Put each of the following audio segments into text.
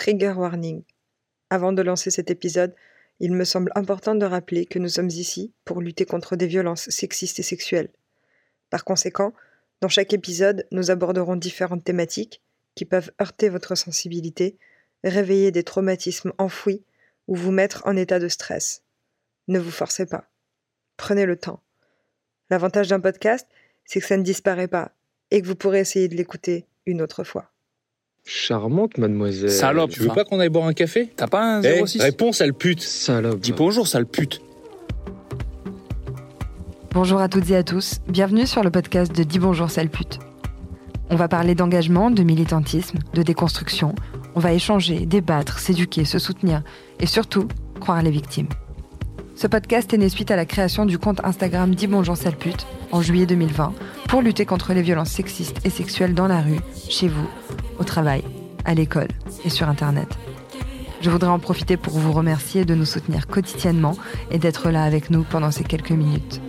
Trigger warning. Avant de lancer cet épisode, il me semble important de rappeler que nous sommes ici pour lutter contre des violences sexistes et sexuelles. Par conséquent, dans chaque épisode, nous aborderons différentes thématiques qui peuvent heurter votre sensibilité, réveiller des traumatismes enfouis ou vous mettre en état de stress. Ne vous forcez pas. Prenez le temps. L'avantage d'un podcast, c'est que ça ne disparaît pas et que vous pourrez essayer de l'écouter une autre fois. Charmante, mademoiselle. Salope. Tu veux pas qu'on aille boire un café? T'as pas un Eh, 06 réponse, sale pute. Salope. Dis bonjour, sale pute. Bonjour à toutes et à tous, bienvenue sur le podcast de Dis bonjour sale pute. On va parler d'engagement, de militantisme, de déconstruction. On va échanger, débattre, s'éduquer, se soutenir et surtout croire les victimes. Ce podcast est né suite à la création du compte Instagram Dis bonjour sale pute en juillet 2020 pour lutter contre les violences sexistes et sexuelles dans la rue, chez vous, au travail, à l'école et sur Internet. Je voudrais en profiter pour vous remercier de nous soutenir quotidiennement et d'être là avec nous pendant ces quelques minutes.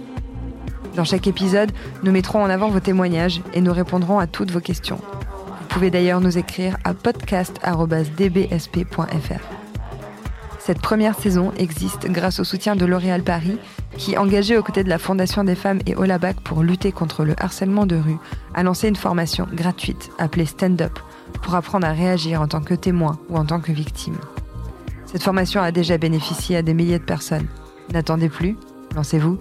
Dans chaque épisode, nous mettrons en avant vos témoignages et nous répondrons à toutes vos questions. Vous pouvez d'ailleurs nous écrire à podcast.dbsp.fr. Cette première saison existe grâce au soutien de L'Oréal Paris, qui, engagé aux côtés de la Fondation des femmes et Olabac pour lutter contre le harcèlement de rue, a lancé une formation gratuite appelée Stand Up pour apprendre à réagir en tant que témoin ou en tant que victime. Cette formation a déjà bénéficié à des milliers de personnes. N'attendez plus, lancez-vous.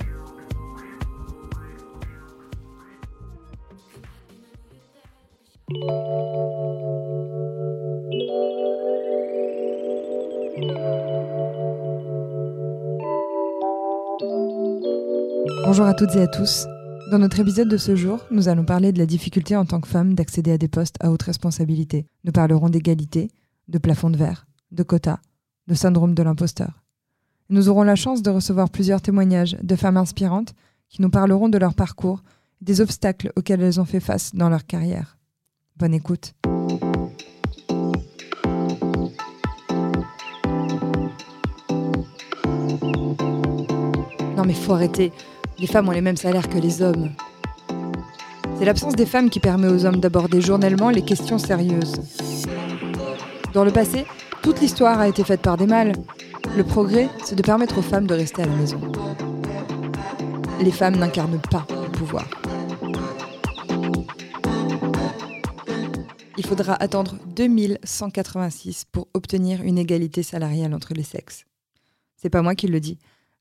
Bonjour à toutes et à tous. Dans notre épisode de ce jour, nous allons parler de la difficulté en tant que femme d'accéder à des postes à haute responsabilité. Nous parlerons d'égalité, de plafond de verre, de quotas, de syndrome de l'imposteur. Nous aurons la chance de recevoir plusieurs témoignages de femmes inspirantes qui nous parleront de leur parcours, des obstacles auxquels elles ont fait face dans leur carrière. Bonne écoute. Non mais faut arrêter. Les femmes ont les mêmes salaires que les hommes. C'est l'absence des femmes qui permet aux hommes d'aborder journellement les questions sérieuses. Dans le passé, toute l'histoire a été faite par des mâles. Le progrès, c'est de permettre aux femmes de rester à la maison. Les femmes n'incarnent pas le pouvoir. Il faudra attendre 2186 pour obtenir une égalité salariale entre les sexes. C'est pas moi qui le dis.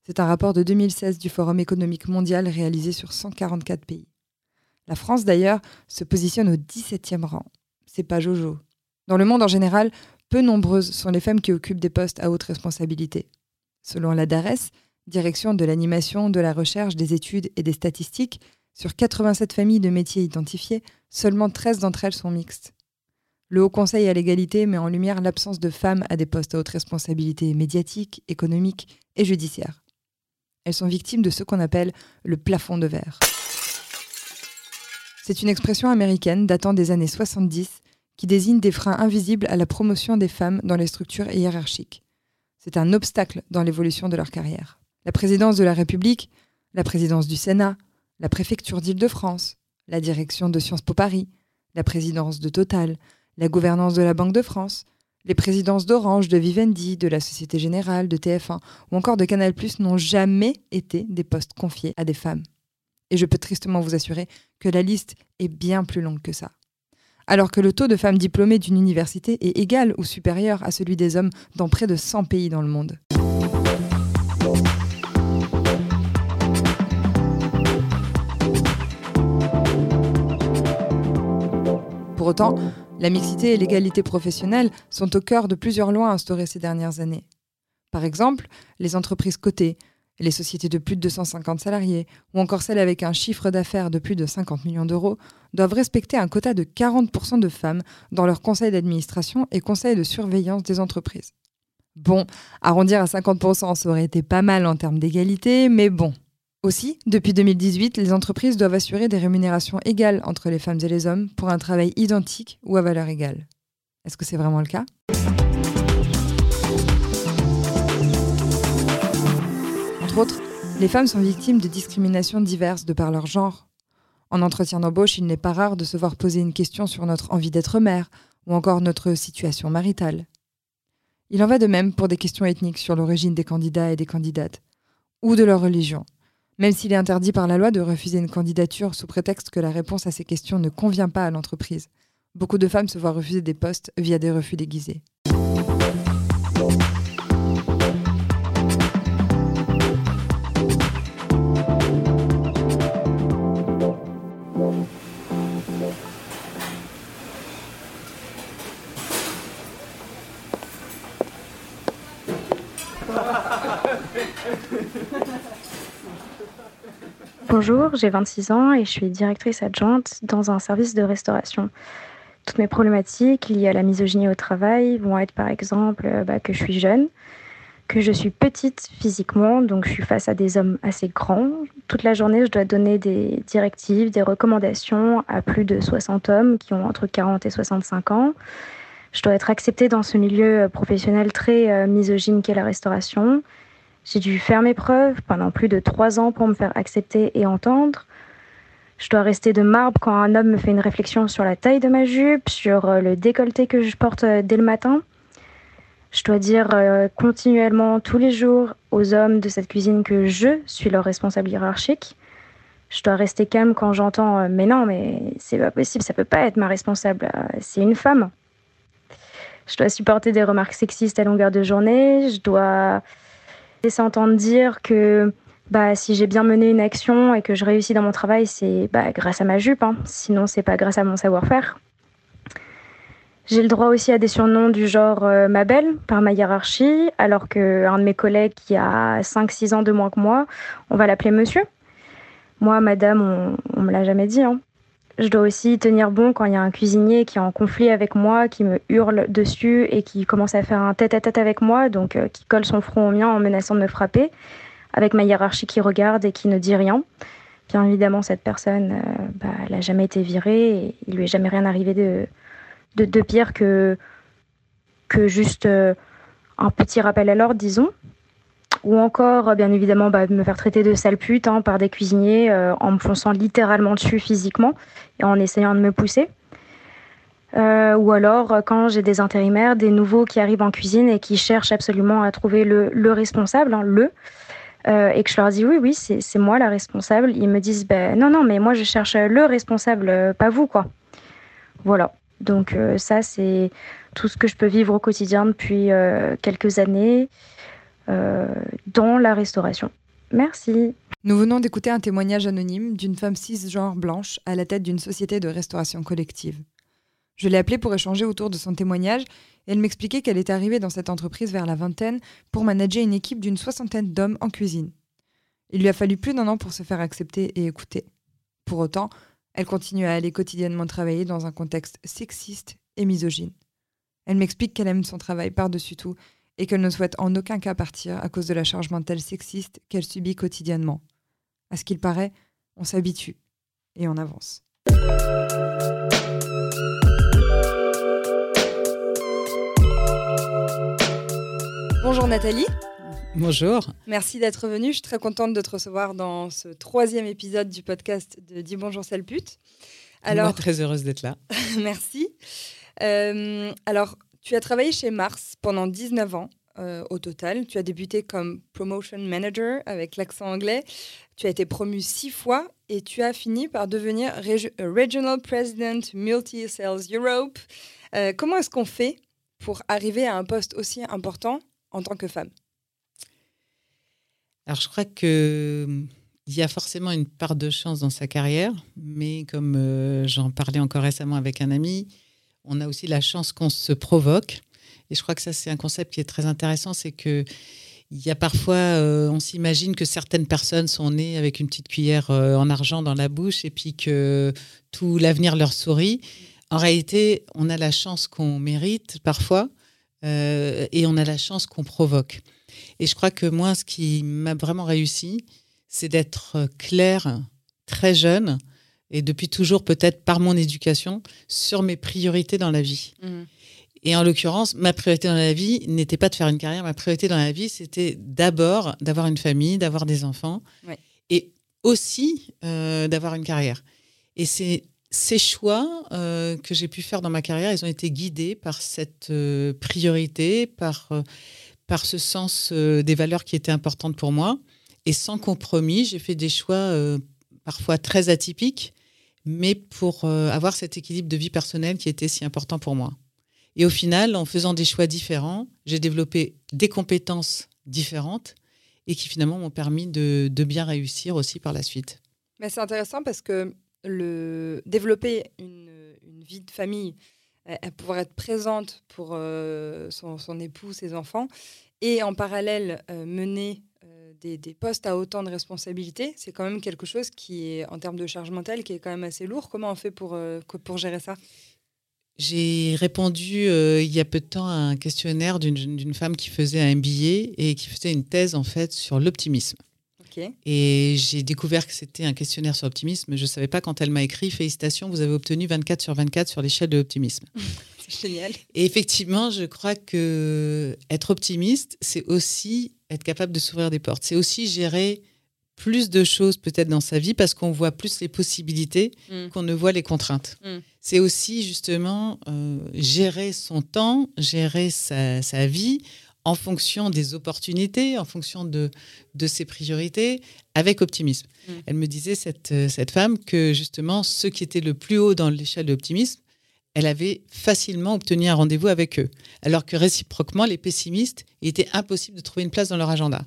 C'est un rapport de 2016 du Forum économique mondial réalisé sur 144 pays. La France, d'ailleurs, se positionne au 17e rang. C'est pas Jojo. Dans le monde en général, peu nombreuses sont les femmes qui occupent des postes à haute responsabilité. Selon la DARES, Direction de l'animation, de la recherche, des études et des statistiques, sur 87 familles de métiers identifiés, seulement 13 d'entre elles sont mixtes. Le Haut Conseil à l'égalité met en lumière l'absence de femmes à des postes à haute responsabilité médiatique, économique et judiciaire. Elles sont victimes de ce qu'on appelle le plafond de verre. C'est une expression américaine datant des années 70 qui désigne des freins invisibles à la promotion des femmes dans les structures hiérarchiques. C'est un obstacle dans l'évolution de leur carrière. La présidence de la République, la présidence du Sénat, la préfecture d'Île-de-France, la direction de Sciences Po Paris, la présidence de Total, la gouvernance de la Banque de France, les présidences d'Orange, de Vivendi, de la Société Générale, de TF1 ou encore de Canal+ n'ont jamais été des postes confiés à des femmes. Et je peux tristement vous assurer que la liste est bien plus longue que ça. Alors que le taux de femmes diplômées d'une université est égal ou supérieur à celui des hommes dans près de 100 pays dans le monde. Pour autant, la mixité et l'égalité professionnelle sont au cœur de plusieurs lois instaurées ces dernières années. Par exemple, les entreprises cotées, les sociétés de plus de 250 salariés ou encore celles avec un chiffre d'affaires de plus de 50 millions d'euros doivent respecter un quota de 40% de femmes dans leur conseil d'administration et conseil de surveillance des entreprises. Bon, arrondir à 50%, ça aurait été pas mal en termes d'égalité, mais bon. Aussi, depuis 2018, les entreprises doivent assurer des rémunérations égales entre les femmes et les hommes pour un travail identique ou à valeur égale. Est-ce que c'est vraiment le cas? Entre autres, les femmes sont victimes de discriminations diverses de par leur genre. En entretien d'embauche, il n'est pas rare de se voir poser une question sur notre envie d'être mère ou encore notre situation maritale. Il en va de même pour des questions ethniques sur l'origine des candidats et des candidates, ou de leur religion. Même s'il est interdit par la loi de refuser une candidature sous prétexte que la réponse à ces questions ne convient pas à l'entreprise, beaucoup de femmes se voient refuser des postes via des refus déguisés. Bonjour, j'ai 26 ans et je suis directrice adjointe dans un service de restauration. Toutes mes problématiques liées à la misogynie au travail vont être par exemple euh, bah, que je suis jeune, que je suis petite physiquement, donc je suis face à des hommes assez grands. Toute la journée, je dois donner des directives, des recommandations à plus de 60 hommes qui ont entre 40 et 65 ans. Je dois être acceptée dans ce milieu euh, professionnel très euh, misogyne qu'est la restauration. J'ai dû faire mes preuves pendant plus de trois ans pour me faire accepter et entendre. Je dois rester de marbre quand un homme me fait une réflexion sur la taille de ma jupe, sur euh, le décolleté que je porte euh, dès le matin. Je dois dire euh, continuellement tous les jours aux hommes de cette cuisine que je suis leur responsable hiérarchique. Je dois rester calme quand j'entends mais non mais c'est pas possible, ça peut pas être ma responsable, c'est une femme. Je dois supporter des remarques sexistes à longueur de journée, je dois laisser entendre dire que bah, si j'ai bien mené une action et que je réussis dans mon travail, c'est bah, grâce à ma jupe. Hein. Sinon, c'est pas grâce à mon savoir-faire. J'ai le droit aussi à des surnoms du genre euh, ma belle par ma hiérarchie, alors qu'un de mes collègues qui a 5-6 ans de moins que moi, on va l'appeler monsieur. Moi, madame, on, on me l'a jamais dit. Hein. Je dois aussi tenir bon quand il y a un cuisinier qui est en conflit avec moi, qui me hurle dessus et qui commence à faire un tête-à-tête avec moi, donc euh, qui colle son front au mien en menaçant de me frapper, avec ma hiérarchie qui regarde et qui ne dit rien. Bien évidemment, cette personne, euh, bah, elle n'a jamais été virée et il lui est jamais rien arrivé de, pire que, que juste euh, un petit rappel à l'ordre, disons ou encore bien évidemment bah, me faire traiter de sale pute hein, par des cuisiniers euh, en me fonçant littéralement dessus physiquement et en essayant de me pousser. Euh, ou alors euh, quand j'ai des intérimaires, des nouveaux qui arrivent en cuisine et qui cherchent absolument à trouver le, le responsable, hein, le, et que je leur dis oui, oui, c'est moi la responsable, ils me disent ben, non, non, mais moi je cherche le responsable, pas vous, quoi. Voilà. Donc ça, c'est tout ce que je peux vivre au quotidien depuis quelques années. Euh, dans la restauration. Merci. Nous venons d'écouter un témoignage anonyme d'une femme cisgenre blanche à la tête d'une société de restauration collective. Je l'ai appelée pour échanger autour de son témoignage et elle m'expliquait qu'elle était arrivée dans cette entreprise vers la vingtaine pour manager une équipe d'une soixantaine d'hommes en cuisine. Il lui a fallu plus d'un an pour se faire accepter et écouter. Pour autant, elle continue à aller quotidiennement travailler dans un contexte sexiste et misogyne. Elle m'explique qu'elle aime son travail par-dessus tout et qu'elle ne souhaite en aucun cas partir à cause de la charge mentale sexiste qu'elle subit quotidiennement. À ce qu'il paraît, on s'habitue et on avance. Bonjour Nathalie. Bonjour. Merci d'être venue. Je suis très contente de te recevoir dans ce troisième épisode du podcast de Dis bonjour sale pute. Alors, Moi, très heureuse d'être là. Merci. Euh, alors, tu as travaillé chez Mars pendant 19 ans euh, au total. Tu as débuté comme promotion manager avec l'accent anglais. Tu as été promu six fois et tu as fini par devenir euh, Regional President Multi Sales Europe. Euh, comment est-ce qu'on fait pour arriver à un poste aussi important en tant que femme? Alors, je crois que il y a forcément une part de chance dans sa carrière, mais comme j'en parlais encore récemment avec un ami, on a aussi la chance qu'on se provoque. Et je crois que ça, c'est un concept qui est très intéressant, c'est que il y a parfois, euh, on s'imagine que certaines personnes sont nées avec une petite cuillère euh, en argent dans la bouche et puis que tout l'avenir leur sourit. En réalité, on a la chance qu'on mérite parfois euh, et on a la chance qu'on provoque. Et je crois que moi, ce qui m'a vraiment réussi, c'est d'être clair très jeune et depuis toujours peut-être par mon éducation sur mes priorités dans la vie. Mmh. Et en l'occurrence, ma priorité dans la vie n'était pas de faire une carrière. Ma priorité dans la vie, c'était d'abord d'avoir une famille, d'avoir des enfants et aussi euh, d'avoir une carrière. Et c'est ces choix euh, que j'ai pu faire dans ma carrière, ils ont été guidés par cette euh, priorité, par, par ce sens des valeurs qui étaient importantes pour moi. Et sans compromis, j'ai fait des choix parfois très atypiques, mais pour avoir cet équilibre de vie personnelle qui était si important pour moi. Et au final, en faisant des choix différents, j'ai développé des compétences différentes et qui finalement m'ont permis de, bien réussir aussi par la suite. Mais c'est intéressant parce que développer une, vie de famille, pouvoir être présente pour euh, son, époux, ses enfants, et en parallèle euh, mener euh, des, postes à autant de responsabilités, c'est quand même quelque chose qui est, en termes de charge mentale, qui est quand même assez lourd. Comment on fait pour, pour gérer ça? J'ai répondu il y a peu de temps à un questionnaire d'une femme qui faisait un MBA et qui faisait une thèse en fait sur l'optimisme. Et j'ai découvert que c'était un questionnaire sur l'optimisme. Je ne savais pas quand elle m'a écrit Félicitations, vous avez obtenu 24 sur 24 sur l'échelle de l'optimisme. génial. Et effectivement, je crois que être optimiste, c'est aussi être capable de s'ouvrir des portes. C'est aussi gérer plus de choses peut-être dans sa vie parce qu'on voit plus les possibilités mm. qu'on ne voit les contraintes. Mm. C'est aussi justement euh, gérer son temps, gérer sa, sa vie en fonction des opportunités, en fonction de, de ses priorités, avec optimisme. Mm. Elle me disait, cette, euh, cette femme, que justement, ceux qui étaient le plus haut dans l'échelle de l'optimisme, elle avait facilement obtenu un rendez-vous avec eux. Alors que réciproquement, les pessimistes, il était impossible de trouver une place dans leur agenda.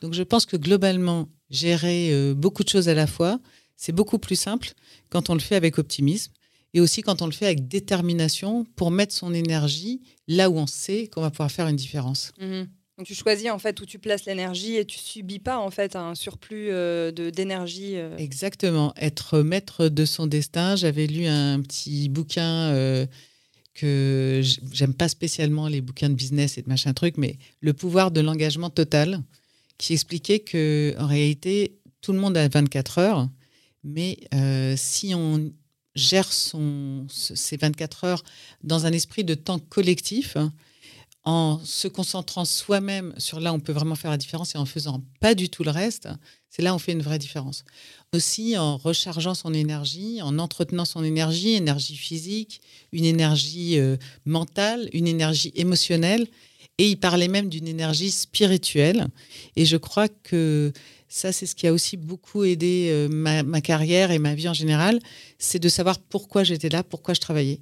Donc je pense que globalement, gérer euh, beaucoup de choses à la fois, c'est beaucoup plus simple quand on le fait avec optimisme et aussi quand on le fait avec détermination pour mettre son énergie là où on sait qu'on va pouvoir faire une différence. Mhm. Donc tu choisis en fait où tu places l'énergie et tu subis pas en fait un surplus euh, de d'énergie. Euh. Exactement, être maître de son destin. J'avais lu un petit bouquin euh, que j'aime pas spécialement les bouquins de business et de machin truc, mais le pouvoir de l'engagement total, qui expliquait que en réalité tout le monde a 24 heures, mais si on gère son, ses 24 heures dans un esprit de temps collectif, en se concentrant soi-même sur là on peut vraiment faire la différence et en faisant pas du tout le reste, c'est là on fait une vraie différence. Aussi en rechargeant son énergie, en entretenant son énergie, énergie physique, une énergie euh, mentale, une énergie émotionnelle, et il parlait même d'une énergie spirituelle. Et je crois que ça, c'est ce qui a aussi beaucoup aidé euh, ma, carrière et ma vie en général, c'est de savoir pourquoi j'étais là, pourquoi je travaillais.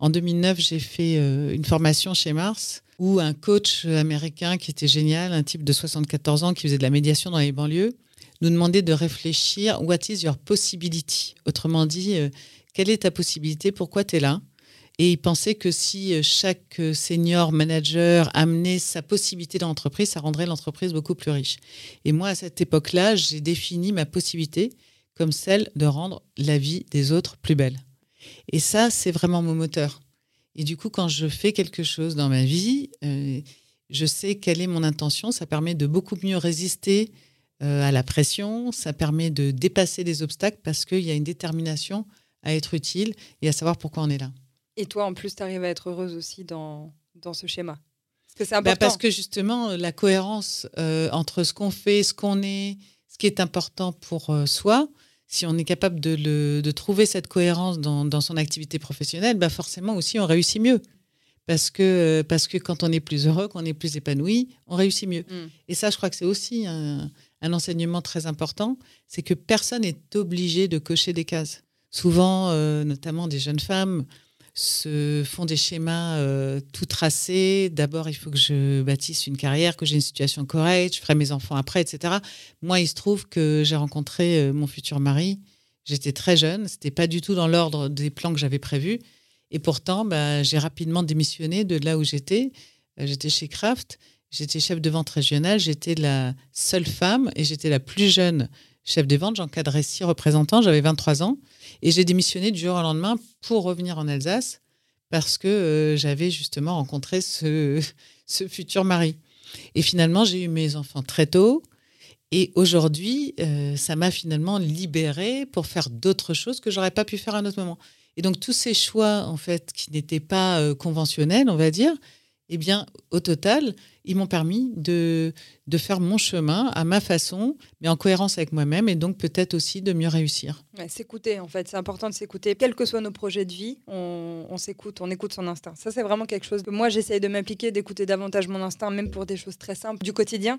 En 2009, j'ai fait euh, une formation chez Mars où un coach américain qui était génial, un type de 74 ans qui faisait de la médiation dans les banlieues, nous demandait de réfléchir What is your possibility? Autrement dit, euh, quelle est ta possibilité? Pourquoi tu es là? Et il pensait que si euh, chaque senior manager amenait sa possibilité dans l'entreprise, ça rendrait l'entreprise beaucoup plus riche. Et moi, à cette époque-là, j'ai défini ma possibilité comme celle de rendre la vie des autres plus belle. Et ça, c'est vraiment mon moteur. Et du coup, quand je fais quelque chose dans ma vie, euh, je sais quelle est mon intention. Ça permet de beaucoup mieux résister à la pression. Ça permet de dépasser des obstacles parce qu'il y a une détermination à être utile et à savoir pourquoi on est là. Et toi, en plus, tu arrives à être heureuse aussi dans, dans ce schéma. Parce que c'est bah, important. parce que justement, la cohérence euh, entre ce qu'on fait, ce qu'on est, ce qui est important pour euh, soi, si on est capable de, le, de trouver cette cohérence dans, dans, son activité professionnelle, bah forcément aussi, on réussit mieux. Parce que, parce que quand on est plus heureux, qu'on est plus épanoui, on réussit mieux. Mm. Et ça, je crois que c'est aussi un, un, enseignement très important, c'est que personne n'est obligé de cocher des cases. Souvent, euh, notamment des jeunes femmes, se font des schémas euh, tout tracés. D'abord, il faut que je bâtisse une carrière, que j'ai une situation correcte, je ferai mes enfants après, etc. Moi, il se trouve que j'ai rencontré euh, mon futur mari. J'étais très jeune, c'était pas du tout dans l'ordre des plans que j'avais prévus. Et pourtant, bah, j'ai rapidement démissionné de là où j'étais. Euh, j'étais chez Kraft, j'étais chef de vente régionale, j'étais la seule femme et j'étais la plus jeune chef des ventes. J'encadrais six représentants, j'avais 23 ans. Et j'ai démissionné du jour au lendemain pour revenir en Alsace parce que euh, j'avais justement rencontré ce, ce futur mari. Et finalement, j'ai eu mes enfants très tôt. Et aujourd'hui, euh, ça m'a finalement libérée pour faire d'autres choses que j'aurais pas pu faire à un autre moment. Et donc tous ces choix, en fait, qui n'étaient pas euh, conventionnels, on va dire, eh bien, au total, ils m'ont permis de, de faire mon chemin à ma façon, mais en cohérence avec moi-même, et donc peut-être aussi de mieux réussir. s'écouter, en fait, c'est important de s'écouter. Quels que soient nos projets de vie, on, s'écoute, on écoute son instinct. Ça, c'est vraiment quelque chose que moi, j'essaye de m'appliquer, d'écouter davantage mon instinct, même pour des choses très simples du quotidien.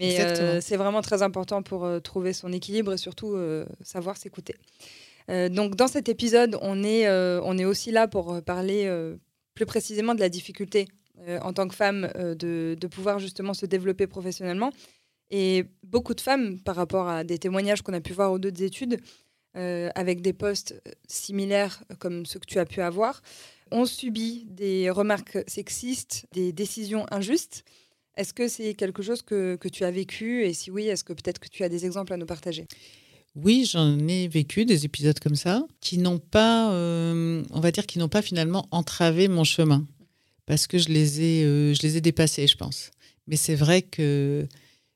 Mais euh, c'est vraiment très important pour euh, trouver son équilibre et surtout euh, savoir s'écouter. donc, dans cet épisode, on est, on est aussi là pour parler plus précisément de la difficulté euh, en tant que femme euh, de, pouvoir justement se développer professionnellement. Et beaucoup de femmes, par rapport à des témoignages qu'on a pu voir aux d'autres études, euh, avec des postes similaires comme ceux que tu as pu avoir, ont subi des remarques sexistes, des décisions injustes. Est-ce que c'est quelque chose que, que, tu as vécu? Et si oui, est-ce que peut-être que tu as des exemples à nous partager? Oui, j'en ai vécu des épisodes comme ça qui n'ont pas, on va dire, qui n'ont pas finalement entravé mon chemin parce que je les ai, euh, je les ai dépassés, je pense. Mais c'est vrai que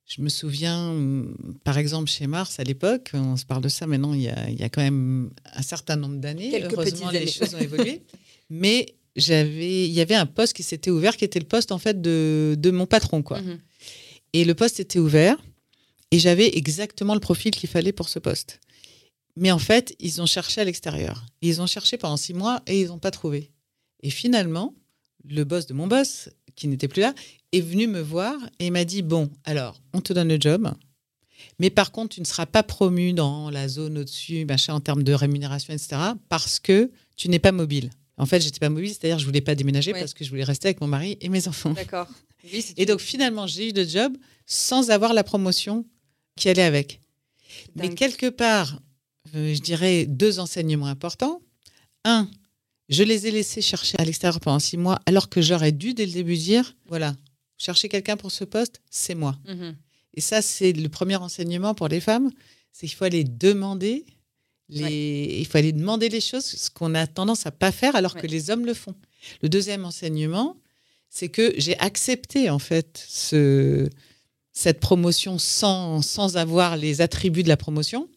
je me souviens, hum, par exemple, chez Mars, à l'époque, on se parle de ça maintenant, il y a, il y a quand même un certain nombre d'années. Heureusement, les choses ont évolué. Mais j'avais, il y avait un poste qui s'était ouvert, qui était le poste en fait de, de mon patron, quoi. Mhm. Et le poste était ouvert, et j'avais exactement le profil qu'il fallait pour ce poste. Mais en fait, ils ont cherché à l'extérieur. Ils ont cherché pendant six mois et ils n'ont pas trouvé. Et finalement, le boss de mon boss, qui n'était plus là, est venu me voir et m'a dit Bon, alors, on te donne le job, mais par contre, tu ne seras pas promu dans la zone au-dessus, machin, en termes de rémunération, etc., parce que tu n'es pas mobile. En fait, j'étais pas mobile, c'est-à-dire je voulais pas déménager parce que je voulais rester avec mon mari et mes enfants. D'accord. et donc finalement, j'ai eu le job sans avoir la promotion qui allait avec. Mais quelque part, euh, je dirais deux enseignements importants. Un, je les ai laissés chercher à l'extérieur pendant six mois, alors que j'aurais dû dès le début dire, voilà, chercher quelqu'un pour ce poste, c'est moi. Mhm. Et ça, c'est le premier enseignement pour les femmes, c'est qu'il faut aller demander, les... il faut aller demander les choses, ce qu'on a tendance à pas faire alors que les hommes le font. Le deuxième enseignement, c'est que j'ai accepté en fait ce... cette promotion sans, sans avoir les attributs de la promotion.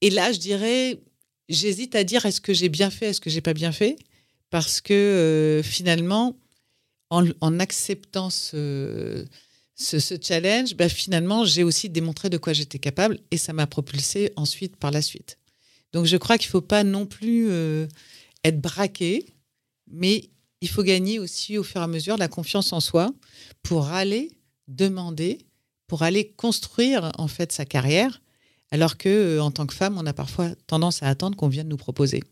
Et là, je dirais, j'hésite à dire est-ce que j'ai bien fait, est-ce que j'ai pas bien fait? Parce que euh, finalement, en, acceptant ce, ce, challenge, bah, finalement, j'ai aussi démontré de quoi j'étais capable et ça m'a propulsé ensuite par la suite. Donc je crois qu'il ne faut pas non plus euh, être braqué, mais il faut gagner aussi au fur et à mesure la confiance en soi pour aller demander, pour aller construire en fait sa carrière, alors que euh, en tant que femme, on a parfois tendance à attendre qu'on vienne nous proposer.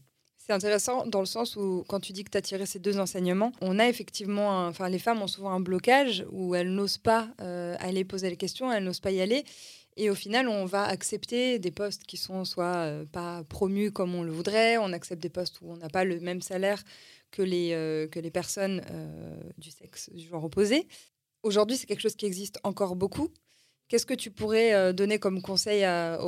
C'est intéressant dans le sens où, quand tu dis que tu as tiré ces deux enseignements, on a effectivement, enfin, les femmes ont souvent un blocage où elles n'osent pas euh, aller poser les questions, elles n'osent pas y aller. Et au final, on va accepter des postes qui sont soit euh, pas promus comme on le voudrait, on accepte des postes où on n'a pas le même salaire que les, euh, que les personnes du sexe du genre opposé. Aujourd'hui, c'est quelque chose qui existe encore beaucoup. Qu'est-ce que tu pourrais euh, donner comme conseil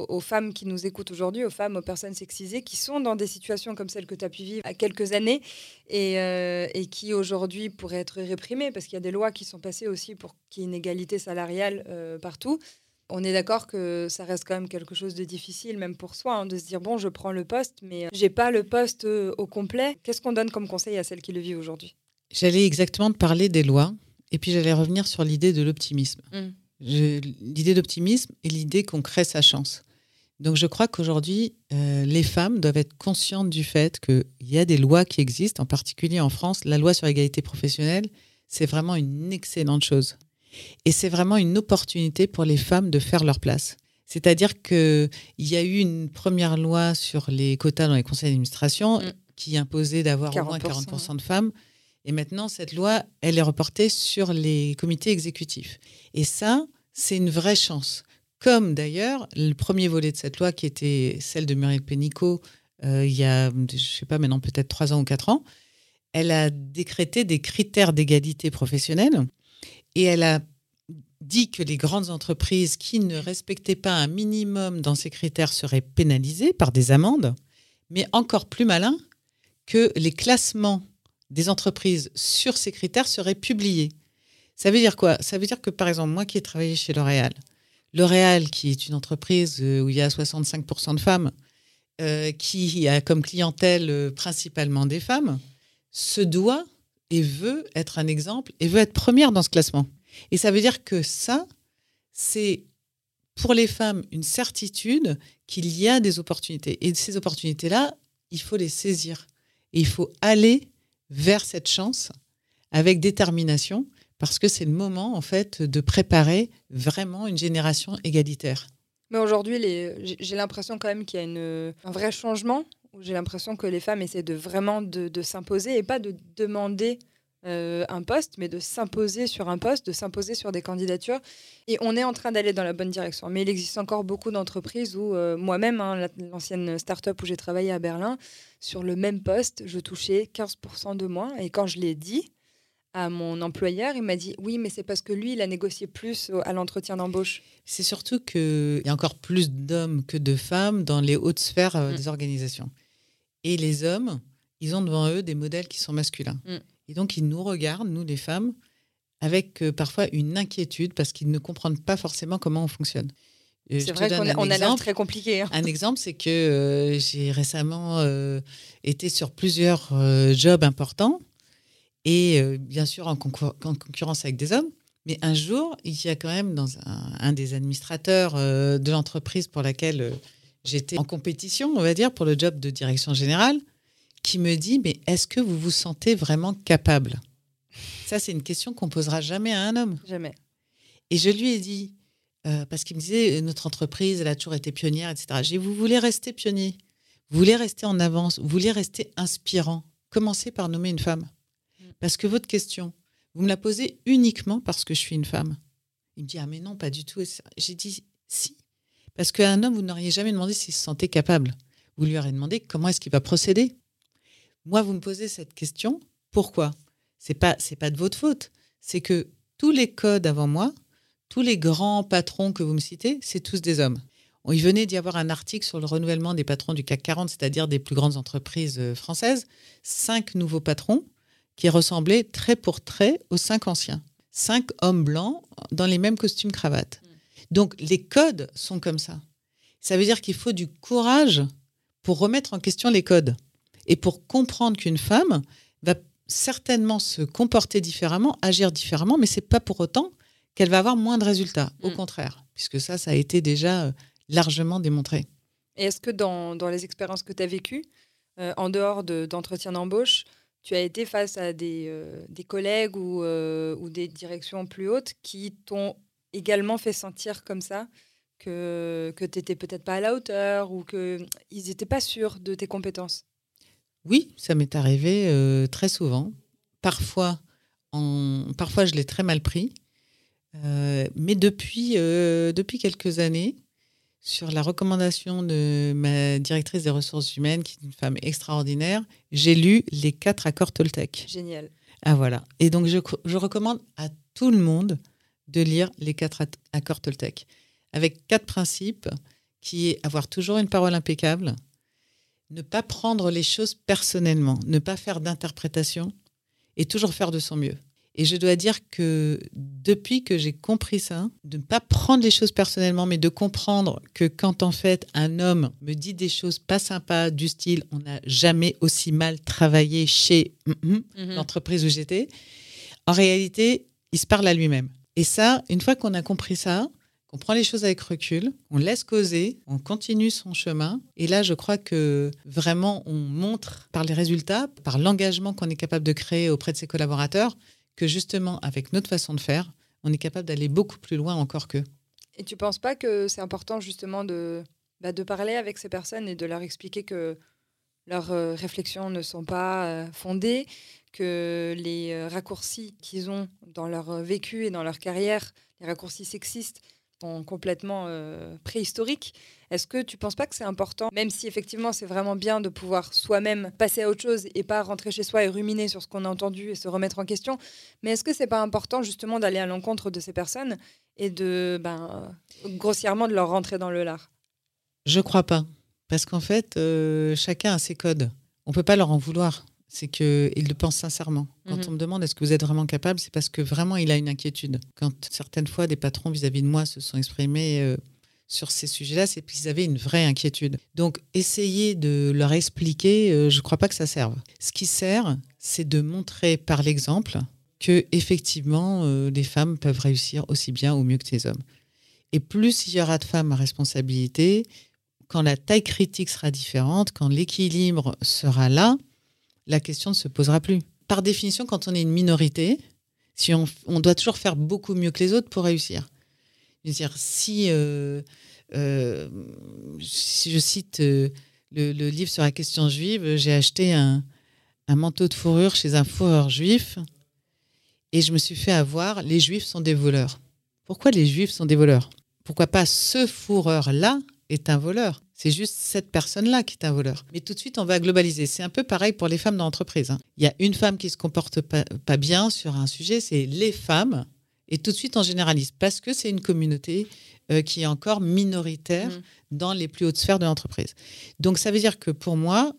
aux, femmes qui nous écoutent aujourd'hui, aux femmes, aux personnes sexisées, qui sont dans des situations comme celle que tu as pu vivre à quelques années et, euh, qui aujourd'hui pourraient être réprimées? Parce qu'il y a des lois qui sont passées aussi pour qu'il y ait une égalité salariale euh, partout. On est d'accord que ça reste quand même quelque chose de difficile, même pour soi, hein, de se dire bon, je prends le poste, mais j'ai pas le poste au complet. Qu'est-ce qu'on donne comme conseil à celles qui le vivent aujourd'hui? J'allais exactement te parler des lois, et puis j'allais revenir sur l'idée de l'optimisme. Mmh l'idée d'optimisme et l'idée qu'on crée sa chance. Donc je crois qu'aujourd'hui, euh, les femmes doivent être conscientes du fait qu'il y a des lois qui existent, en particulier en France, la loi sur l'égalité professionnelle, c'est vraiment une excellente chose. Et c'est vraiment une opportunité pour les femmes de faire leur place. C'est-à-dire qu'il y a eu une première loi sur les quotas dans les conseils d'administration mm. qui imposait d'avoir au moins 40% de femmes. Et maintenant, cette loi, elle est reportée sur les comités exécutifs. Et ça, c'est une vraie chance. Comme d'ailleurs, le premier volet de cette loi, qui était celle de Muriel Pénicaud, euh, il y a, je ne sais pas maintenant, peut-être trois ans ou quatre ans, elle a décrété des critères d'égalité professionnelle et elle a dit que les grandes entreprises qui ne respectaient pas un minimum dans ces critères seraient pénalisées par des amendes, mais encore plus malin, que les classements des entreprises sur ces critères seraient publiés. Ça veut dire quoi? Ça veut dire que, par exemple, moi qui ai travaillé chez L'Oréal, L'Oréal, qui est une entreprise euh, où il y a 65% de femmes, euh, qui a comme clientèle euh, principalement des femmes, se doit et veut être un exemple et veut être première dans ce classement. Et ça veut dire que ça, c'est pour les femmes une certitude qu'il y a des opportunités. Et ces opportunités-là, il faut les saisir. Et il faut aller vers cette chance avec détermination parce que c'est le moment, en fait, de préparer vraiment une génération égalitaire. Mais aujourd'hui, j'ai l'impression quand même qu'il y a un vrai changement. J'ai l'impression que les femmes essaient de vraiment de, s'imposer et pas de demander euh, un poste, mais de s'imposer sur un poste, de s'imposer sur des candidatures. Et on est en train d'aller dans la bonne direction. Mais il existe encore beaucoup d'entreprises où euh, moi-même, hein, l'ancienne start-up où j'ai travaillé à Berlin, sur le même poste, je touchais 15% de moins. Et quand je l'ai dit, à mon employeur, il m'a dit oui, mais c'est parce que lui, il a négocié plus à l'entretien d'embauche. C'est surtout qu'il y a encore plus d'hommes que de femmes dans les hautes sphères euh, mm. des organisations. Et les hommes, ils ont devant eux des modèles qui sont masculins. Mm. Et donc, ils nous regardent, nous les femmes, avec euh, parfois une inquiétude parce qu'ils ne comprennent pas forcément comment on fonctionne. Euh, c'est vrai qu'on a, l'air très compliqué. Hein. Un exemple, c'est que j'ai récemment été sur plusieurs jobs importants et euh, bien sûr en, concurrence avec des hommes. Mais un jour, il y a quand même dans un, des administrateurs euh, de l'entreprise pour laquelle euh, j'étais en compétition, on va dire, pour le job de direction générale, qui me dit, mais est-ce que vous vous sentez vraiment capable? Ça, c'est une question qu'on posera jamais à un homme. Jamais. Et je lui ai dit, parce qu'il me disait, notre entreprise, elle a toujours été pionnière, etc. J'ai dit, vous voulez rester pionnier, vous voulez rester en avance, vous voulez rester inspirant, commencez par nommer une femme. Parce que votre question, vous me la posez uniquement parce que je suis une femme. Il me dit Ah, mais non, pas du tout. J'ai dit Si. Parce qu'un homme, vous n'auriez jamais demandé s'il se sentait capable. Vous lui auriez demandé comment est-ce qu'il va procéder. Moi, vous me posez cette question. Pourquoi? C'est pas c'est pas de votre faute. C'est que tous les codes avant moi, tous les grands patrons que vous me citez, c'est tous des hommes. Il venait d'y avoir un article sur le renouvellement des patrons du CAC 40, c'est-à-dire des plus grandes entreprises euh, françaises. Cinq nouveaux patrons qui ressemblaient trait pour trait aux cinq anciens. Cinq hommes blancs dans les mêmes costumes cravates. Mm. Donc les codes sont comme ça. Ça veut dire qu'il faut du courage pour remettre en question les codes et pour comprendre qu'une femme va certainement se comporter différemment, agir différemment, mais c'est pas pour autant qu'elle va avoir moins de résultats. Au mm. contraire, puisque ça, ça a été déjà euh, largement démontré. Et est-ce que dans, les expériences que tu as vécues, euh, en dehors d'entretien d'embauche, tu as été face à des, euh, des collègues ou, euh, ou, des directions plus hautes qui t'ont également fait sentir comme ça que, que tu n'étais peut-être pas à la hauteur ou qu'ils n'étaient pas sûrs de tes compétences? Oui, ça m'est arrivé euh, très souvent. Parfois, en... Parfois je l'ai très mal pris. mais depuis, depuis quelques années, sur la recommandation de ma directrice des ressources humaines, qui est une femme extraordinaire, j'ai lu les quatre accords Toltec. Génial. Ah voilà. Et donc je, je recommande à tout le monde de lire les quatre accords Toltec, avec quatre principes qui est avoir toujours une parole impeccable, ne pas prendre les choses personnellement, ne pas faire d'interprétation et toujours faire de son mieux. Et je dois dire que depuis que j'ai compris ça, de ne pas prendre les choses personnellement, mais de comprendre que quand en fait un homme me dit des choses pas sympas du style on n'a jamais aussi mal travaillé chez mhm. l'entreprise où j'étais, en réalité, il se parle à lui-même. Et ça, une fois qu'on a compris ça, qu'on prend les choses avec recul, on laisse causer, on continue son chemin. Et là, je crois que vraiment, on montre par les résultats, par l'engagement qu'on est capable de créer auprès de ses collaborateurs, que justement, avec notre façon de faire, on est capable d'aller beaucoup plus loin encore qu'eux. Et tu ne penses pas que c'est important justement de, bah, de parler avec ces personnes et de leur expliquer que leurs euh, réflexions ne sont pas euh, fondées, que les euh, raccourcis qu'ils ont dans leur vécu et dans leur carrière, les raccourcis sexistes, complètement préhistoriques est-ce que tu ne penses pas que c'est important, même si effectivement c'est vraiment bien de pouvoir soi-même passer à autre chose et pas rentrer chez soi et ruminer sur ce qu'on a entendu et se remettre en question, mais est-ce que c'est pas important justement d'aller à l'encontre de ces personnes et de ben, grossièrement de leur rentrer dans le lard? Je crois pas, parce qu'en fait euh, chacun a ses codes. On peut pas leur en vouloir. C'est qu'ils le pensent sincèrement. Quand mhm. on me demande est-ce que vous êtes vraiment capable, c'est parce que vraiment il a une inquiétude. Quand certaines fois des patrons vis-à-vis de moi se sont exprimés euh, sur ces sujets-là, c'est qu'ils avaient une vraie inquiétude. Donc, essayer de leur expliquer, euh, je ne crois pas que ça serve. Ce qui sert, c'est de montrer par l'exemple que effectivement euh, les femmes peuvent réussir aussi bien ou mieux que les hommes. Et plus il y aura de femmes à responsabilité, quand la taille critique sera différente, quand l'équilibre sera là, la question ne se posera plus. Par définition, quand on est une minorité, si on, doit toujours faire beaucoup mieux que les autres pour réussir. Je veux dire, si, euh, euh, si je cite euh, le, le livre sur la question juive, j'ai acheté un, un manteau de fourrure chez un fourreur juif et je me suis fait avoir, les juifs sont des voleurs. Pourquoi les juifs sont des voleurs? Pourquoi pas ce fourreur-là est un voleur C'est juste cette personne-là qui est un voleur. Mais tout de suite, on va globaliser. C'est un peu pareil pour les femmes dans l'entreprise. hein. Il y a une femme qui se comporte pas, pas bien sur un sujet, c'est les femmes. Et tout de suite, on généralise parce que c'est une communauté euh, qui est encore minoritaire Mhm. dans les plus hautes sphères de l'entreprise. Donc, ça veut dire que pour moi,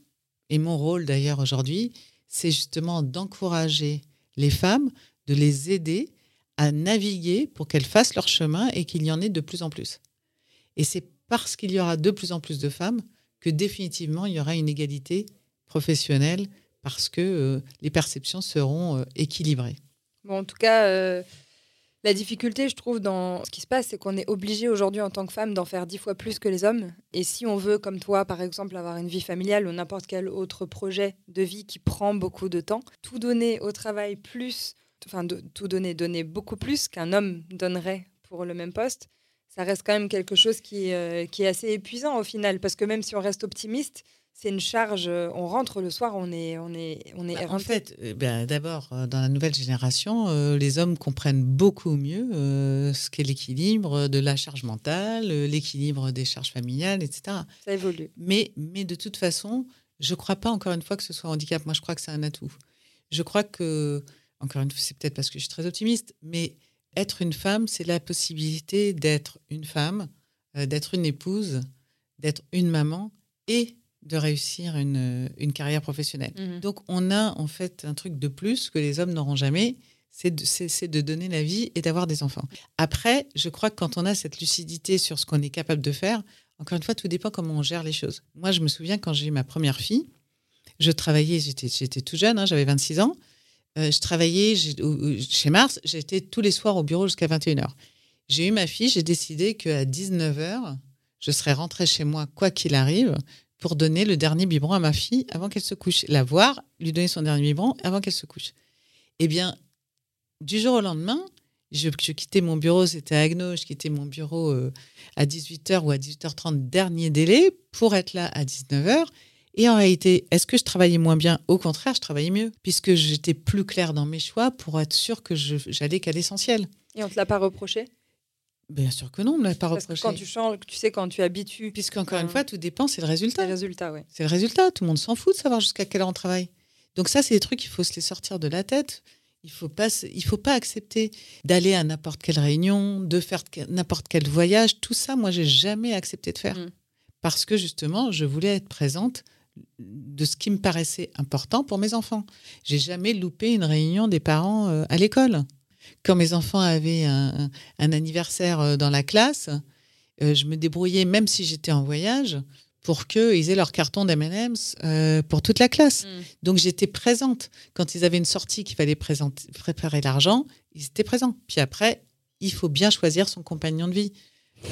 et mon rôle d'ailleurs aujourd'hui, c'est justement d'encourager les femmes, de les aider à naviguer pour qu'elles fassent leur chemin et qu'il y en ait de plus en plus. Et c'est parce qu'il y aura de plus en plus de femmes que définitivement il y aura une égalité professionnelle parce que euh, les perceptions seront euh, équilibrées. Bon, en tout cas, euh, la difficulté, je trouve, dans ce qui se passe, c'est qu'on est obligé aujourd'hui en tant que femme d'en faire dix fois plus que les hommes. Et si on veut, comme toi, par exemple, avoir une vie familiale ou n'importe quel autre projet de vie qui prend beaucoup de temps, tout donner au travail plus, enfin, tout donner, donner beaucoup plus qu'un homme donnerait pour le même poste, ça reste quand même quelque chose qui, euh, qui est assez épuisant au final. Parce que même si on reste optimiste, c'est une charge. euh, On rentre le soir, on est, on est, on est Bah, en fait, euh, ben, d'abord, dans la nouvelle génération, euh, les hommes comprennent beaucoup mieux euh, ce qu'est l'équilibre de la charge mentale, l'équilibre des charges familiales, etc. ça évolue. Mais, mais de toute façon, je ne crois pas encore une fois que ce soit un handicap. Moi, je crois que c'est un atout. Je crois que, encore une fois, c'est peut-être parce que je suis très optimiste, mais être une femme, c'est la possibilité d'être une femme, euh, d'être une épouse, d'être une maman et de réussir une, une carrière professionnelle. Mhm. Donc, on a en fait un truc de plus que les hommes n'auront jamais, c'est de, de donner la vie et d'avoir des enfants. Après, je crois que quand on a cette lucidité sur ce qu'on est capable de faire, encore une fois, tout dépend comment on gère les choses. Moi, je me souviens quand j'ai eu ma première fille, je travaillais, j'étais, j'étais tout jeune, hein, j'avais 26 ans. Euh, je travaillais chez Mars, j'étais tous les soirs au bureau jusqu'à 21h. J'ai eu ma fille, j'ai décidé qu'à 19h, je serais rentrée chez moi, quoi qu'il arrive, pour donner le dernier biberon à ma fille avant qu'elle se couche. La voir, lui donner son dernier biberon avant qu'elle se couche. Eh bien, du jour au lendemain, je, je quittais mon bureau, c'était à Agno, je quittais mon bureau euh, à 18h ou à 18h30, dernier délai, pour être là à 19h. Et en réalité, est-ce que je travaillais moins bien? Au contraire, je travaillais mieux, puisque j'étais plus claire dans mes choix pour être sûre que j'allais qu'à l'essentiel. Et on te l'a pas reproché? Bien sûr que non, on ne me l'a pas Parce que reproché. quand tu changes, tu sais, quand tu habitues Puisqu'encore une Euh, fois, tout dépend, c'est le résultat. résultats, ouais. C'est le résultat. Tout le monde s'en fout de savoir jusqu'à quelle heure on travaille. Donc ça, c'est des trucs qu'il faut se les sortir de la tête. Il faut pas, se- il faut pas accepter d'aller à n'importe quelle réunion, de faire n'importe quel voyage. Tout ça, moi, j'ai jamais accepté de faire Mm. parce que justement, je voulais être présente de ce qui me paraissait important pour mes enfants. J'ai jamais loupé une réunion des parents euh, à l'école. Quand mes enfants avaient un, un anniversaire euh, dans la classe, euh, je me débrouillais, même si j'étais en voyage, pour qu'ils aient leur carton d'M&M's euh, pour toute la classe. Mm. Donc j'étais présente. Quand ils avaient une sortie qu'il fallait présenter, préparer l'argent, ils étaient présents. Puis après, il faut bien choisir son compagnon de vie.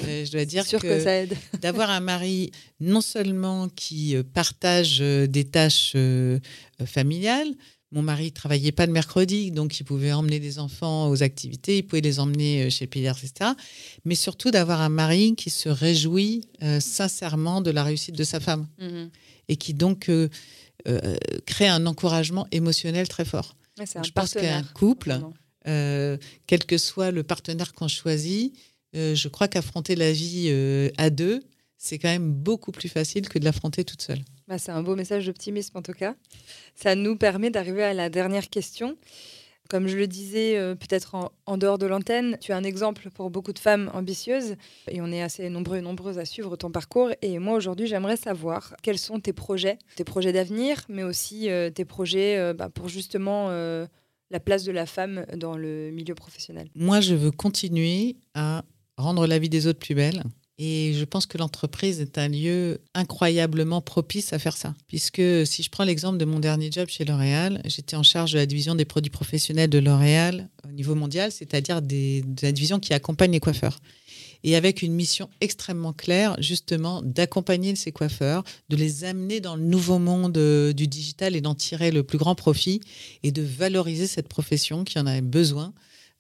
Euh, je dois dire sûr que... d'avoir un mari non seulement qui euh, partage euh, des tâches euh, familiales, mon mari travaillait pas le mercredi, donc il pouvait emmener les enfants aux activités, il pouvait les emmener chez le pédiatre, etc. Mais surtout d'avoir un mari qui se réjouit euh, sincèrement de la réussite de sa femme Mhm. et qui donc euh, euh, crée un encouragement émotionnel très fort. Ouais, Je pense qu'un couple, quel que soit le partenaire qu'on choisit, euh, je crois qu'affronter la vie euh, à deux, c'est quand même beaucoup plus facile que de l'affronter toute seule. Bah, c'est un beau message d'optimisme en tout cas. Ça nous permet d'arriver à la dernière question. Comme je le disais, euh, peut-être en, en dehors de l'antenne, tu es un exemple pour beaucoup de femmes ambitieuses et on est assez nombreux et nombreuses à suivre ton parcours. Et moi, aujourd'hui, j'aimerais savoir quels sont tes projets, tes projets d'avenir, mais aussi euh, tes projets euh, bah, pour justement la place de la femme dans le milieu professionnel. Moi, je veux continuer à rendre la vie des autres plus belle Et je pense que l'entreprise est un lieu incroyablement propice à faire ça. Puisque si je prends l'exemple de mon dernier job chez L'Oréal, j'étais en charge de la division des produits professionnels de L'Oréal au niveau mondial, c'est-à-dire de la division qui accompagne les coiffeurs. Et avec une mission extrêmement claire, justement, d'accompagner ces coiffeurs, de les amener dans le nouveau monde euh, du digital et d'en tirer le plus grand profit et de valoriser cette profession qui en avait besoin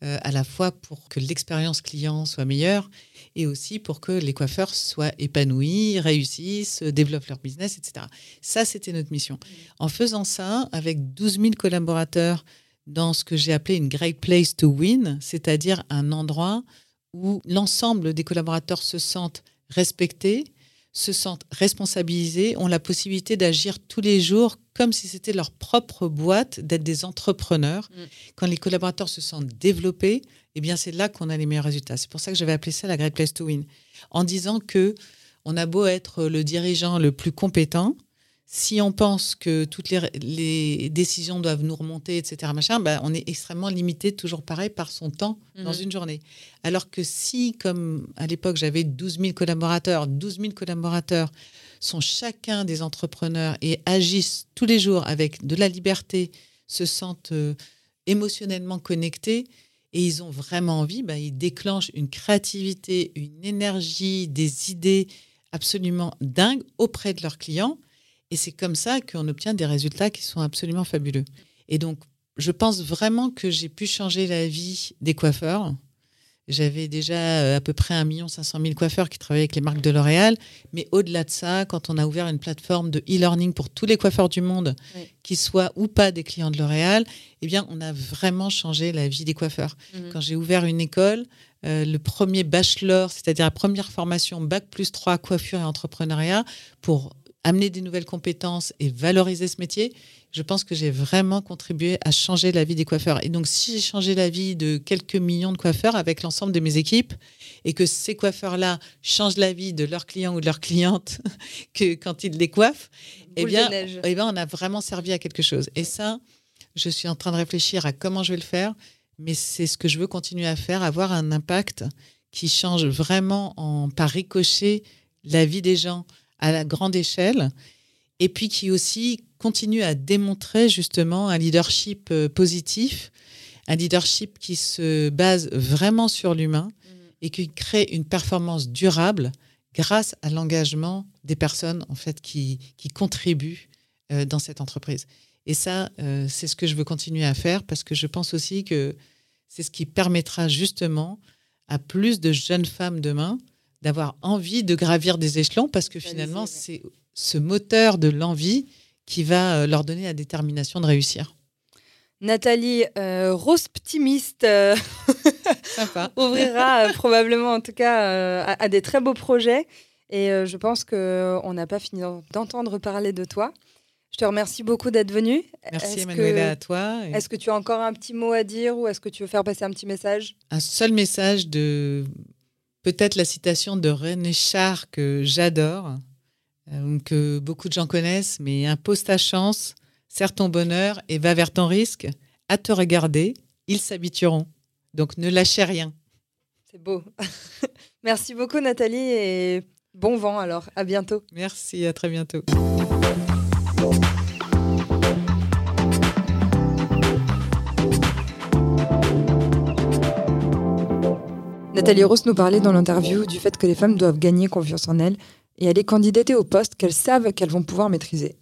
euh, à la fois pour que l'expérience client soit meilleure et aussi pour que les coiffeurs soient épanouis, réussissent, développent leur business, etc. Ça, c'était notre mission. Mmh. En faisant ça, avec 12 000 collaborateurs dans ce que j'ai appelé une great place to win, c'est-à-dire un endroit où l'ensemble des collaborateurs se sentent respectés, se sentent responsabilisés, ont la possibilité d'agir tous les jours comme si c'était leur propre boîte, d'être des entrepreneurs. Mm. Quand les collaborateurs se sentent développés, eh bien c'est là qu'on a les meilleurs résultats. C'est pour ça que j'avais appelé ça la Great Place to Win, en disant que on a beau être le dirigeant le plus compétent, si on pense que toutes les, décisions doivent nous remonter, etc., machin, ben, on est extrêmement limité, toujours pareil, par son temps dans mhm. une journée. Alors que si, comme à l'époque, j'avais 12 000 collaborateurs, 12 000 collaborateurs sont chacun des entrepreneurs et agissent tous les jours avec de la liberté, se sentent euh, émotionnellement connectés, et ils ont vraiment envie, ben, ils déclenchent une créativité, une énergie, des idées absolument dingues auprès de leurs clients et c'est comme ça qu'on obtient des résultats qui sont absolument fabuleux. Et donc, je pense vraiment que j'ai pu changer la vie des coiffeurs. J'avais déjà euh, à peu près 1 500 000 coiffeurs qui travaillaient avec les marques de L'Oréal. Mais au-delà de ça, quand on a ouvert une plateforme de e-learning pour tous les coiffeurs du monde, qu'ils soient ou pas des clients de L'Oréal, eh bien, on a vraiment changé la vie des coiffeurs. Mhm. Quand j'ai ouvert une école, euh, le premier bachelor, c'est-à-dire la première formation Bac plus 3 coiffure et entrepreneuriat, pour amener des nouvelles compétences et valoriser ce métier, je pense que j'ai vraiment contribué à changer la vie des coiffeurs. Et donc, si j'ai changé la vie de quelques millions de coiffeurs avec l'ensemble de mes équipes, et que ces coiffeurs-là changent la vie de leurs clients ou de leurs clientes que quand ils les coiffent, eh bien, eh bien, on a vraiment servi à quelque chose. Et ça, je suis en train de réfléchir à comment je vais le faire, mais c'est ce que je veux continuer à faire, avoir un impact qui change vraiment en, par ricochet la vie des gens à la grande échelle, et puis qui aussi continue à démontrer justement un leadership euh, positif, un leadership qui se base vraiment sur l'humain mmh. et qui crée une performance durable grâce à l'engagement des personnes en fait qui, qui contribuent euh, dans cette entreprise. Et ça, euh, c'est ce que je veux continuer à faire parce que je pense aussi que c'est ce qui permettra justement à plus de jeunes femmes demain d'avoir envie de gravir des échelons parce que finalement, c'est ce moteur de l'envie qui va euh, leur donner la détermination de réussir. Nathalie, euh, rose optimiste, euh, ouvrira probablement en tout cas à, des très beaux projets. Et je pense qu'on n'a pas fini d'entendre parler de toi. Je te remercie beaucoup d'être venu. Merci Emmanuela à toi. Est-ce que tu as encore un petit mot à dire ou est-ce que tu veux faire passer un petit message? Un seul message de peut-être la citation de René Char que j'adore, euh, que beaucoup de gens connaissent, mais impose ta chance, serre ton bonheur et va vers ton risque. À te regarder, ils s'habitueront. Donc ne lâchez rien. C'est beau. Merci beaucoup Nathalie et bon vent alors. À bientôt. Merci, à très bientôt. Nathalie Rose nous parlait dans l'interview du fait que les femmes doivent gagner confiance en elles et aller candidater au poste qu'elles savent qu'elles vont pouvoir maîtriser.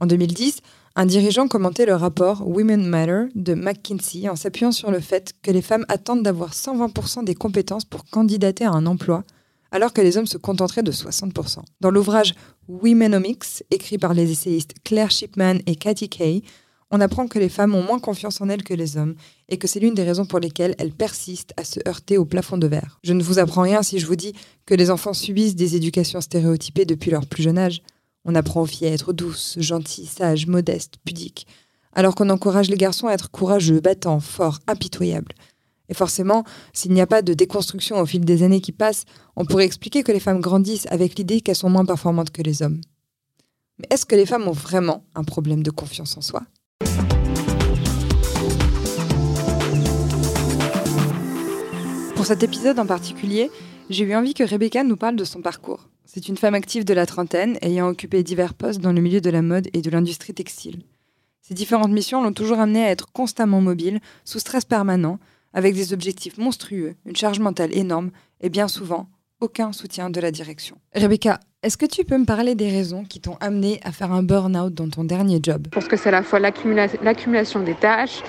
En 2010, un dirigeant commentait le rapport Women Matter de McKinsey en s'appuyant sur le fait que les femmes attendent d'avoir 120% des compétences pour candidater à un emploi, alors que les hommes se contenteraient de 60%. Dans l'ouvrage Womenomics, écrit par les essayistes Claire Shipman et Cathy Kay, on apprend que les femmes ont moins confiance en elles que les hommes et que c'est l'une des raisons pour lesquelles elles persistent à se heurter au plafond de verre. Je ne vous apprends rien si je vous dis que les enfants subissent des éducations stéréotypées depuis leur plus jeune âge. On apprend aux filles à être douces, gentilles, sages, modestes, pudiques, alors qu'on encourage les garçons à être courageux, battants, forts, impitoyables. Et forcément, s'il n'y a pas de déconstruction au fil des années qui passent, on pourrait expliquer que les femmes grandissent avec l'idée qu'elles sont moins performantes que les hommes. Mais est-ce que les femmes ont vraiment un problème de confiance en soi? Pour cet épisode en particulier, j'ai eu envie que Rebecca nous parle de son parcours. C'est une femme active de la trentaine, ayant occupé divers postes dans le milieu de la mode et de l'industrie textile. Ces différentes missions l'ont toujours amenée à être constamment mobile, sous stress permanent, avec des objectifs monstrueux, une charge mentale énorme et bien souvent aucun soutien de la direction. Rebecca, est-ce que tu peux me parler des raisons qui t'ont amené à faire un burn-out dans ton dernier job? Je pense que c'est à la fois l'accumulation des tâches,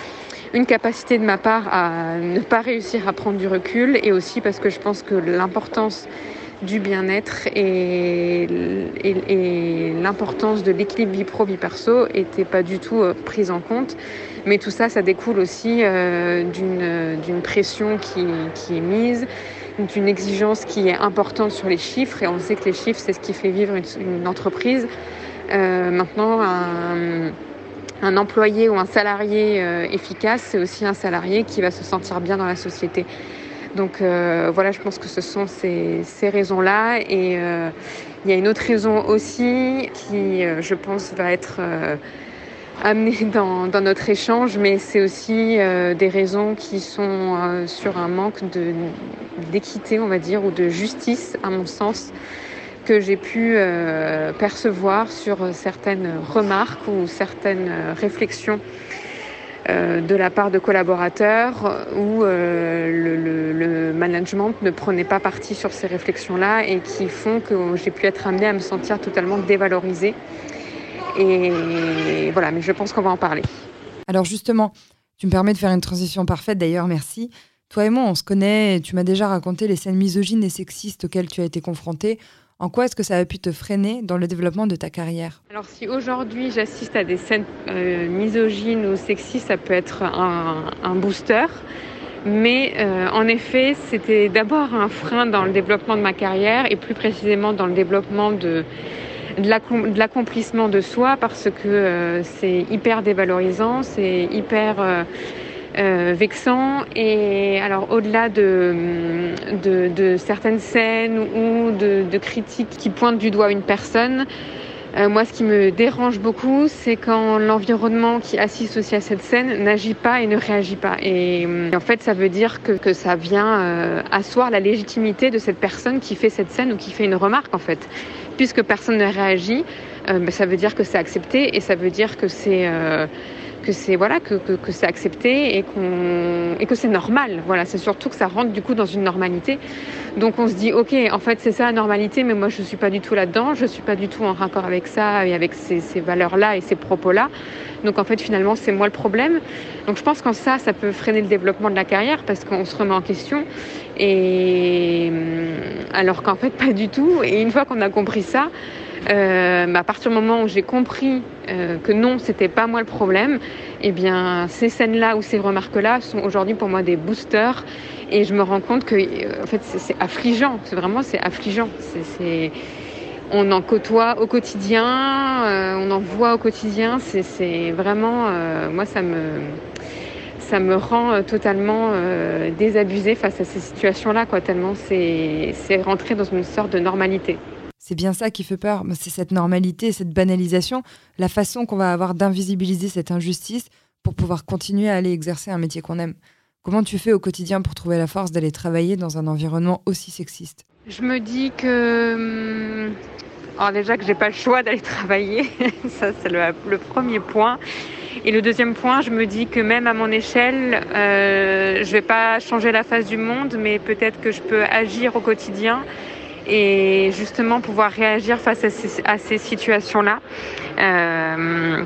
une capacité de ma part à ne pas réussir à prendre du recul et aussi parce que je pense que l'importance du bien-être et, l'importance de l'équilibre vie pro vie perso n'étaient pas du tout euh, prise en compte. Mais tout ça, ça découle aussi euh, d'une pression qui est mise d'une exigence qui est importante sur les chiffres et on sait que les chiffres c'est ce qui fait vivre une, entreprise. Euh, maintenant, un, employé ou un salarié euh, efficace, c'est aussi un salarié qui va se sentir bien dans la société. Donc euh, voilà, je pense que ce sont ces, ces raisons-là. Et il y a une autre raison aussi qui, je pense, va être amené dans, notre échange, mais c'est aussi euh, des raisons qui sont euh, sur un manque d'équité, on va dire, ou de justice, à mon sens, que j'ai pu euh, percevoir sur certaines remarques ou certaines réflexions de la part de collaborateurs où le, management ne prenait pas parti sur ces réflexions-là et qui font que j'ai pu être amenée à me sentir totalement dévalorisée et voilà, mais je pense qu'on va en parler. Alors justement, tu me permets de faire une transition parfaite d'ailleurs, merci. Toi et moi, on se connaît, tu m'as déjà raconté les scènes misogynes et sexistes auxquelles tu as été confrontée. En quoi est-ce que ça a pu te freiner dans le développement de ta carrière? Alors si aujourd'hui j'assiste à des scènes euh, misogynes ou sexistes, ça peut être un, booster. Mais euh, en effet, c'était d'abord un frein dans le développement de ma carrière et plus précisément dans le développement de, de l'accomplissement de soi parce que euh, c'est hyper dévalorisant, c'est hyper euh, euh, vexant. Et alors au-delà de, certaines scènes ou de, critiques qui pointent du doigt une personne, moi, ce qui me dérange beaucoup, c'est quand l'environnement qui assiste aussi à cette scène n'agit pas et ne réagit pas. Et en fait, ça veut dire que ça vient asseoir la légitimité de cette personne qui fait cette scène ou qui fait une remarque, en fait puisque personne ne réagit, euh, ben, ça veut dire que c'est accepté et ça veut dire que c'est euh, que c'est voilà que, que, c'est accepté et qu'on et que c'est normal. Voilà, c'est surtout que ça rentre du coup dans une normalité. Donc on se dit ok, en fait c'est ça la normalité, mais moi je suis pas du tout là-dedans, je suis pas du tout en raccord avec ça et avec ces, ces valeurs-là et ces propos-là. Donc en fait finalement c'est moi le problème. Donc je pense qu'en ça ça peut freiner le développement de la carrière parce qu'on se remet en question et hum, alors qu'en fait pas du tout. Et une fois qu'on a compris ça, euh, à partir du moment où j'ai compris euh, que non, c'était pas moi le problème, eh bien, ces scènes-là ou ces remarques-là sont aujourd'hui pour moi des boosters. Et je me rends compte que, euh, en fait, c'est affligeant. C'est vraiment, c'est affligeant. On en côtoie au quotidien, on en voit au quotidien. C'est vraiment, moi, ça me, ça me rend totalement désabusée face à ces situations-là, quoi. Tellement c'est rentré dans une sorte de normalité. C'est bien ça qui fait peur. C'est cette normalité, cette banalisation, la façon qu'on va avoir d'invisibiliser cette injustice pour pouvoir continuer à aller exercer un métier qu'on aime. Comment tu fais au quotidien pour trouver la force d'aller travailler dans un environnement aussi sexiste? Je me dis que. Hum, alors déjà que j'ai pas le choix d'aller travailler, ça c'est le, premier point. Et le deuxième point, je me dis que même à mon échelle, euh, je vais pas changer la face du monde, mais peut-être que je peux agir au quotidien et justement pouvoir réagir face à ces, situations-là. Euh,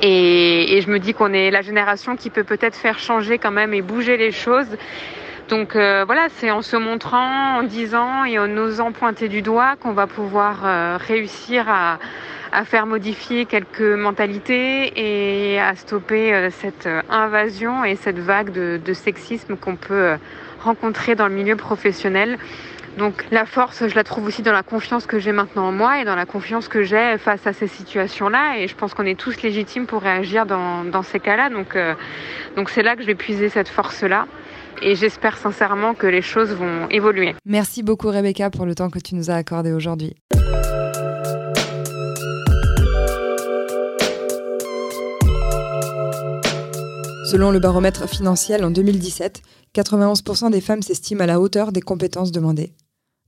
et, je me dis qu'on est la génération qui peut peut-être faire changer quand même et bouger les choses. Donc euh, voilà, c'est en se montrant, en disant et en osant pointer du doigt qu'on va pouvoir euh, réussir à, faire modifier quelques mentalités et à stopper cette invasion et cette vague de sexisme qu'on peut rencontrer dans le milieu professionnel. Donc la force, je la trouve aussi dans la confiance que j'ai maintenant en moi et dans la confiance que j'ai face à ces situations-là. Et je pense qu'on est tous légitimes pour réagir dans, ces cas-là. Donc euh, donc c'est là que je vais puiser cette force-là. Et j'espère sincèrement que les choses vont évoluer. Merci beaucoup Rebecca pour le temps que tu nous as accordé aujourd'hui. Selon le baromètre financier en 2017, 91% des femmes s'estiment à la hauteur des compétences demandées.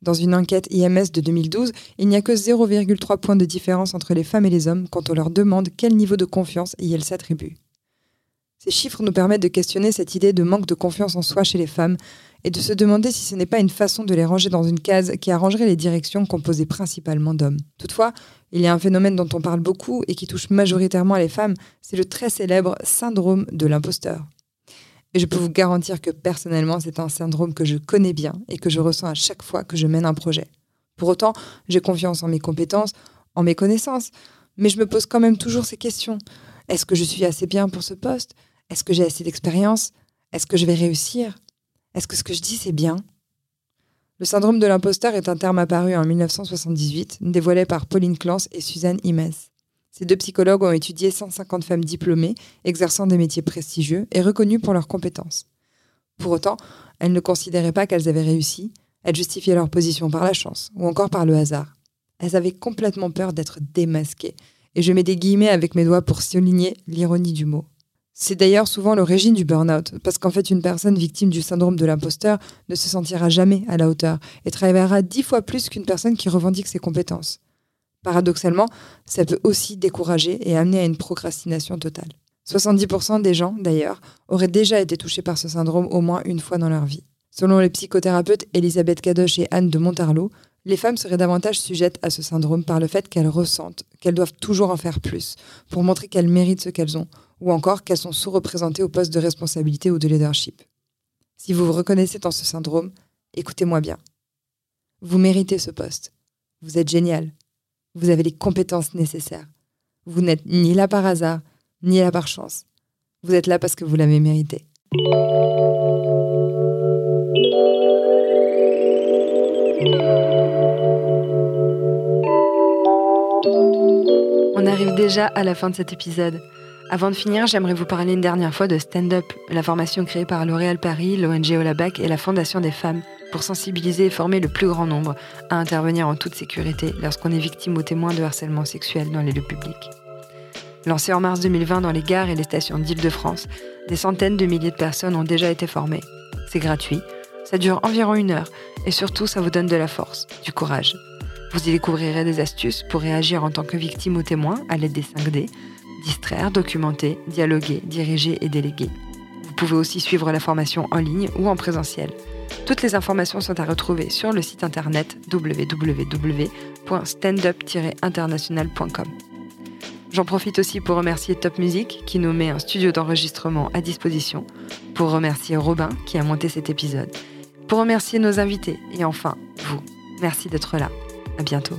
Dans une enquête IMS de 2012, il n'y a que 0,3 points de différence entre les femmes et les hommes quand on leur demande quel niveau de confiance elles s'attribuent. Ces chiffres nous permettent de questionner cette idée de manque de confiance en soi chez les femmes et de se demander si ce n'est pas une façon de les ranger dans une case qui arrangerait les directions composées principalement d'hommes. Toutefois, il y a un phénomène dont on parle beaucoup et qui touche majoritairement les femmes, c'est le très célèbre syndrome de l'imposteur. Et je peux vous garantir que personnellement, c'est un syndrome que je connais bien et que je ressens à chaque fois que je mène un projet. Pour autant, j'ai confiance en mes compétences, en mes connaissances, mais je me pose quand même toujours ces questions. Est-ce que je suis assez bien pour ce poste? Est-ce que j'ai assez d'expérience? Est-ce que je vais réussir? Est-ce que ce que je dis, c'est bien? Le syndrome de l'imposteur est un terme apparu en 1978, dévoilé par Pauline Clance et Suzanne Imes. Ces deux psychologues ont étudié 150 femmes diplômées, exerçant des métiers prestigieux et reconnues pour leurs compétences. Pour autant, elles ne considéraient pas qu'elles avaient réussi, elles justifiaient leur position par la chance ou encore par le hasard. Elles avaient complètement peur d'être démasquées, et je mets des guillemets avec mes doigts pour souligner l'ironie du mot. C'est d'ailleurs souvent l'origine du burn-out, parce qu'en fait, une personne victime du syndrome de l'imposteur ne se sentira jamais à la hauteur et travaillera dix fois plus qu'une personne qui revendique ses compétences. Paradoxalement, ça peut aussi décourager et amener à une procrastination totale. 70% des gens, d'ailleurs, auraient déjà été touchés par ce syndrome au moins une fois dans leur vie. Selon les psychothérapeutes Elisabeth Kadosh et Anne de Montarlot, les femmes seraient davantage sujettes à ce syndrome par le fait qu'elles ressentent qu'elles doivent toujours en faire plus pour montrer qu'elles méritent ce qu'elles ont, ou encore qu'elles sont sous-représentées au poste de responsabilité ou de leadership. Si vous vous reconnaissez dans ce syndrome, écoutez-moi bien. Vous méritez ce poste. Vous êtes génial. Vous avez les compétences nécessaires. Vous n'êtes ni là par hasard, ni là par chance. Vous êtes là parce que vous l'avez mérité. Déjà à la fin de cet épisode. Avant de finir, j'aimerais vous parler une dernière fois de Stand Up, la formation créée par L'Oréal Paris, l'ONG Olabac et la Fondation des femmes pour sensibiliser et former le plus grand nombre à intervenir en toute sécurité lorsqu'on est victime ou témoin de harcèlement sexuel dans les lieux publics. Lancé en mars 2020 dans les gares et les stations d'Île-de-France, des centaines de milliers de personnes ont déjà été formées. C'est gratuit, ça dure environ une heure et surtout ça vous donne de la force, du courage. Vous y découvrirez des astuces pour réagir en tant que victime ou témoin à l'aide des 5D, distraire, documenter, dialoguer, diriger et déléguer. Vous pouvez aussi suivre la formation en ligne ou en présentiel. Toutes les informations sont à retrouver sur le site internet www.standup-international.com. J'en profite aussi pour remercier Top Music qui nous met un studio d'enregistrement à disposition, pour remercier Robin qui a monté cet épisode, pour remercier nos invités et enfin vous. Merci d'être là. Bientôt.